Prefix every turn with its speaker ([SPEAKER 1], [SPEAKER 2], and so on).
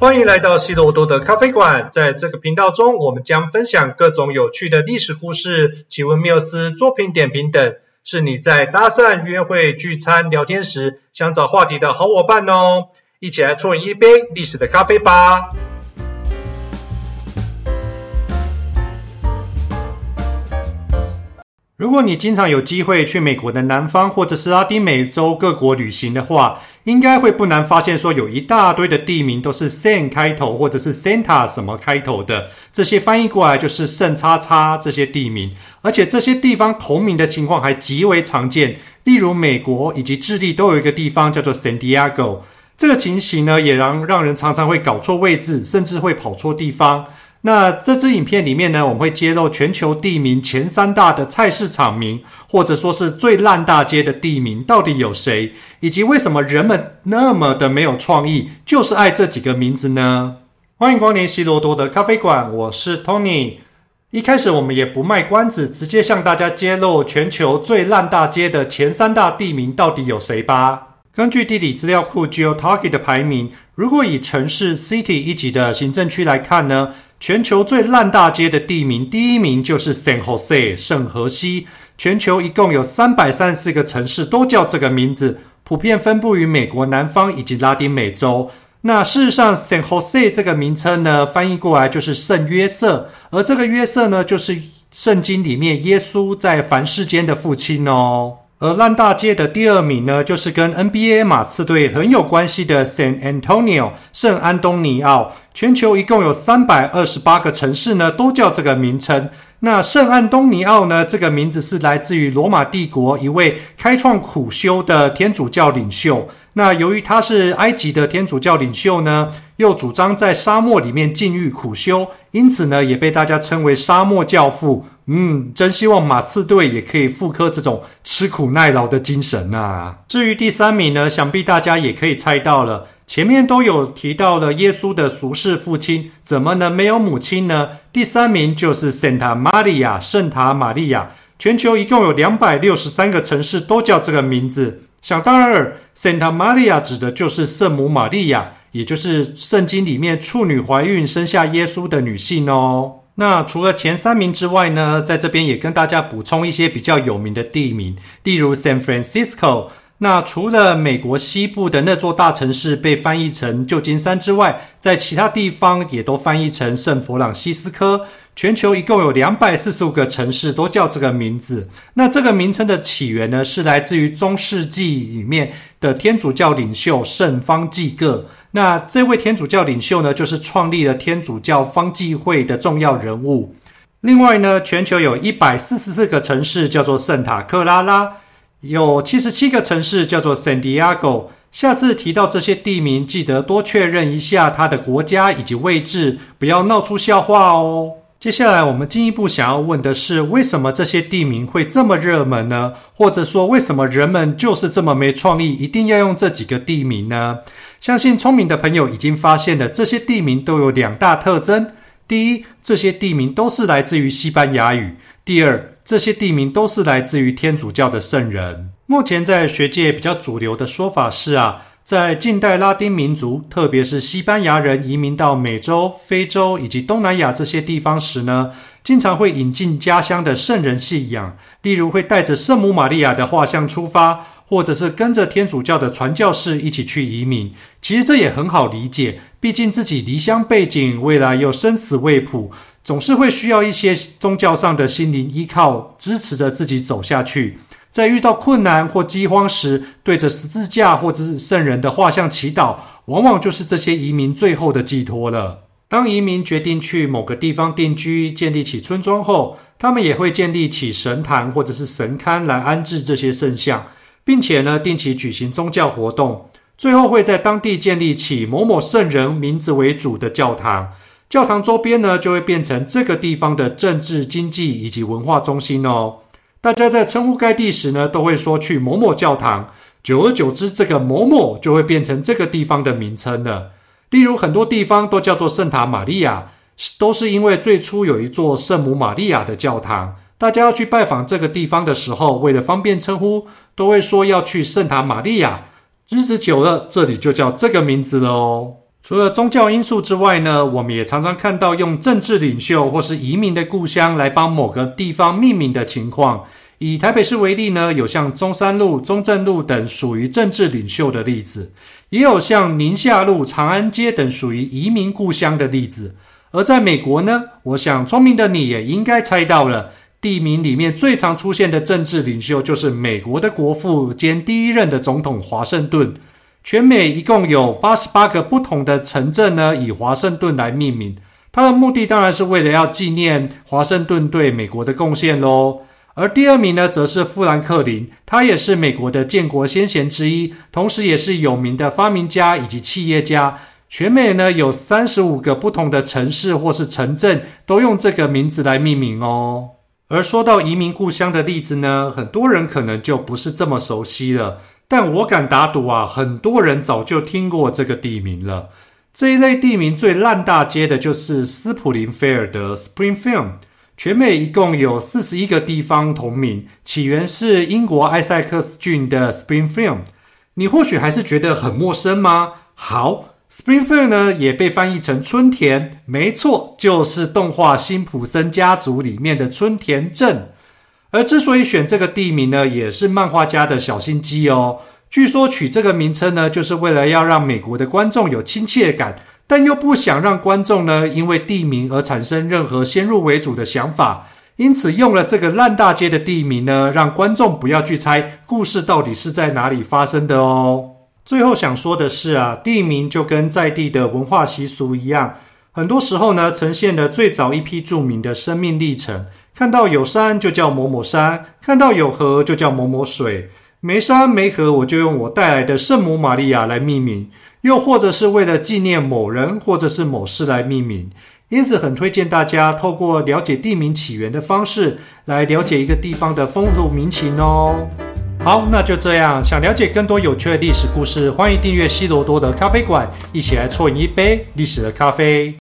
[SPEAKER 1] 欢迎来到西罗多的咖啡馆。在这个频道中，我们将分享各种有趣的历史故事、奇闻妙思、作品点评等，是你在搭讪、约会、聚餐、聊天时想找话题的好伙伴哦。一起来冲一杯历史的咖啡吧。如果你经常有机会去美国的南方或者是拉丁美洲各国旅行的话，应该会不难发现说有一大堆的地名都是 San 开头或者是 Santa 什么开头的，这些翻译过来就是圣叉叉这些地名，而且这些地方同名的情况还极为常见。例如美国以及智利都有一个地方叫做 San Diego，这个情形呢也让让人常常会搞错位置，甚至会跑错地方。那这支影片里面呢，我们会揭露全球地名前三大的菜市场名，或者说是最烂大街的地名到底有谁，以及为什么人们那么的没有创意，就是爱这几个名字呢？欢迎光临希罗多的咖啡馆，我是 Tony。一开始我们也不卖关子，直接向大家揭露全球最烂大街的前三大地名到底有谁吧。根据地理资料库 Geotarget 的排名，如果以城市 City 一级的行政区来看呢，全球最烂大街的地名，第一名就是 San Jose 圣荷西。全球一共有三百三十四个城市都叫这个名字，普遍分布于美国南方以及拉丁美洲。那事实上，San Jose 这个名称呢，翻译过来就是圣约瑟，而这个约瑟呢，就是圣经里面耶稣在凡世间的父亲哦。而烂大街的第二名呢，就是跟 NBA 马刺队很有关系的 San Antonio 圣安东尼奥。全球一共有三百二十八个城市呢，都叫这个名称。那圣安东尼奥呢，这个名字是来自于罗马帝国一位开创苦修的天主教领袖。那由于他是埃及的天主教领袖呢，又主张在沙漠里面禁欲苦修，因此呢，也被大家称为沙漠教父。嗯，真希望马刺队也可以复刻这种吃苦耐劳的精神啊！至于第三名呢，想必大家也可以猜到了，前面都有提到了耶稣的俗世父亲，怎么能没有母亲呢？第三名就是 Santa Maria 圣塔玛利亚，全球一共有两百六十三个城市都叫这个名字。想当然尔，Santa Maria 指的就是圣母玛利亚，也就是圣经里面处女怀孕生下耶稣的女性哦。那除了前三名之外呢，在这边也跟大家补充一些比较有名的地名，例如 San Francisco。那除了美国西部的那座大城市被翻译成旧金山之外，在其他地方也都翻译成圣弗朗西斯科。全球一共有两百四十五个城市都叫这个名字。那这个名称的起源呢，是来自于中世纪里面的天主教领袖圣方济各。那这位天主教领袖呢，就是创立了天主教方济会的重要人物。另外呢，全球有一百四十四个城市叫做圣塔克拉拉，有七十七个城市叫做圣地亚哥。下次提到这些地名，记得多确认一下它的国家以及位置，不要闹出笑话哦。接下来，我们进一步想要问的是，为什么这些地名会这么热门呢？或者说，为什么人们就是这么没创意，一定要用这几个地名呢？相信聪明的朋友已经发现了，这些地名都有两大特征：第一，这些地名都是来自于西班牙语；第二，这些地名都是来自于天主教的圣人。目前在学界比较主流的说法是啊。在近代拉丁民族，特别是西班牙人移民到美洲、非洲以及东南亚这些地方时呢，经常会引进家乡的圣人信仰，例如会带着圣母玛利亚的画像出发，或者是跟着天主教的传教士一起去移民。其实这也很好理解，毕竟自己离乡背井，未来又生死未卜，总是会需要一些宗教上的心灵依靠，支持着自己走下去。在遇到困难或饥荒时，对着十字架或者是圣人的画像祈祷，往往就是这些移民最后的寄托了。当移民决定去某个地方定居、建立起村庄后，他们也会建立起神坛或者是神龛来安置这些圣像，并且呢，定期举行宗教活动，最后会在当地建立起某某圣人名字为主的教堂。教堂周边呢，就会变成这个地方的政治、经济以及文化中心哦。大家在称呼该地时呢，都会说去某某教堂。久而久之，这个某某就会变成这个地方的名称了。例如，很多地方都叫做圣塔玛利亚，都是因为最初有一座圣母玛利亚的教堂。大家要去拜访这个地方的时候，为了方便称呼，都会说要去圣塔玛利亚。日子久了，这里就叫这个名字了哦。除了宗教因素之外呢，我们也常常看到用政治领袖或是移民的故乡来帮某个地方命名的情况。以台北市为例呢，有像中山路、中正路等属于政治领袖的例子，也有像宁夏路、长安街等属于移民故乡的例子。而在美国呢，我想聪明的你也应该猜到了，地名里面最常出现的政治领袖就是美国的国父兼第一任的总统华盛顿。全美一共有八十八个不同的城镇呢，以华盛顿来命名。它的目的当然是为了要纪念华盛顿对美国的贡献喽。而第二名呢，则是富兰克林，他也是美国的建国先贤之一，同时也是有名的发明家以及企业家。全美呢，有三十五个不同的城市或是城镇都用这个名字来命名哦。而说到移民故乡的例子呢，很多人可能就不是这么熟悉了，但我敢打赌啊，很多人早就听过这个地名了。这一类地名最烂大街的就是斯普林菲尔德 （Springfield）。全美一共有四十一个地方同名，起源是英国埃塞克斯郡的 Springfield。你或许还是觉得很陌生吗？好，Springfield 呢也被翻译成春田，没错，就是动画《辛普森家族》里面的春田镇。而之所以选这个地名呢，也是漫画家的小心机哦。据说取这个名称呢，就是为了要让美国的观众有亲切感。但又不想让观众呢，因为地名而产生任何先入为主的想法，因此用了这个烂大街的地名呢，让观众不要去猜故事到底是在哪里发生的哦。最后想说的是啊，地名就跟在地的文化习俗一样，很多时候呢，呈现了最早一批著名的生命历程。看到有山就叫某某山，看到有河就叫某某水。没山没河，我就用我带来的圣母玛利亚来命名，又或者是为了纪念某人或者是某事来命名。因此，很推荐大家透过了解地名起源的方式来了解一个地方的风土民情哦。好，那就这样。想了解更多有趣的历史故事，欢迎订阅西罗多的咖啡馆，一起来啜饮一杯历史的咖啡。